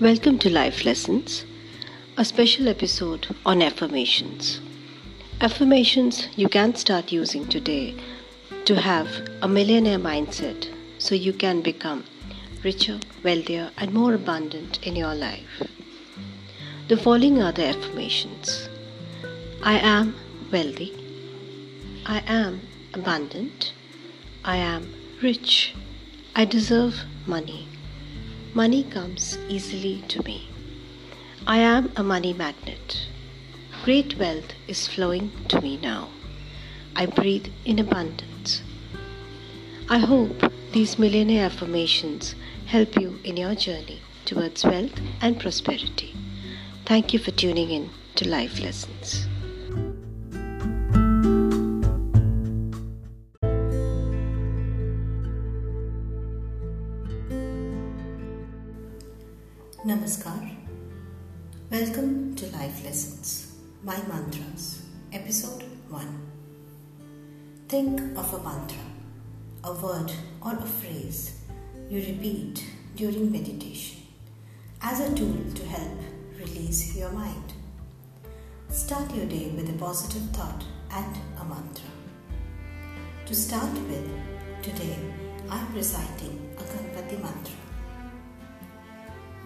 Welcome to Life Lessons, a special episode on affirmations. Affirmations you can start using today to have a millionaire mindset so you can become richer, wealthier, and more abundant in your life. The following are the affirmations I am wealthy, I am abundant, I am rich, I deserve money. Money comes easily to me. I am a money magnet. Great wealth is flowing to me now. I breathe in abundance. I hope these millionaire affirmations help you in your journey towards wealth and prosperity. Thank you for tuning in to Life Lessons. Namaskar. Welcome to Life Lessons, My Mantras, Episode 1. Think of a mantra, a word or a phrase you repeat during meditation as a tool to help release your mind. Start your day with a positive thought and a mantra. To start with, today I am reciting a Ganpati mantra.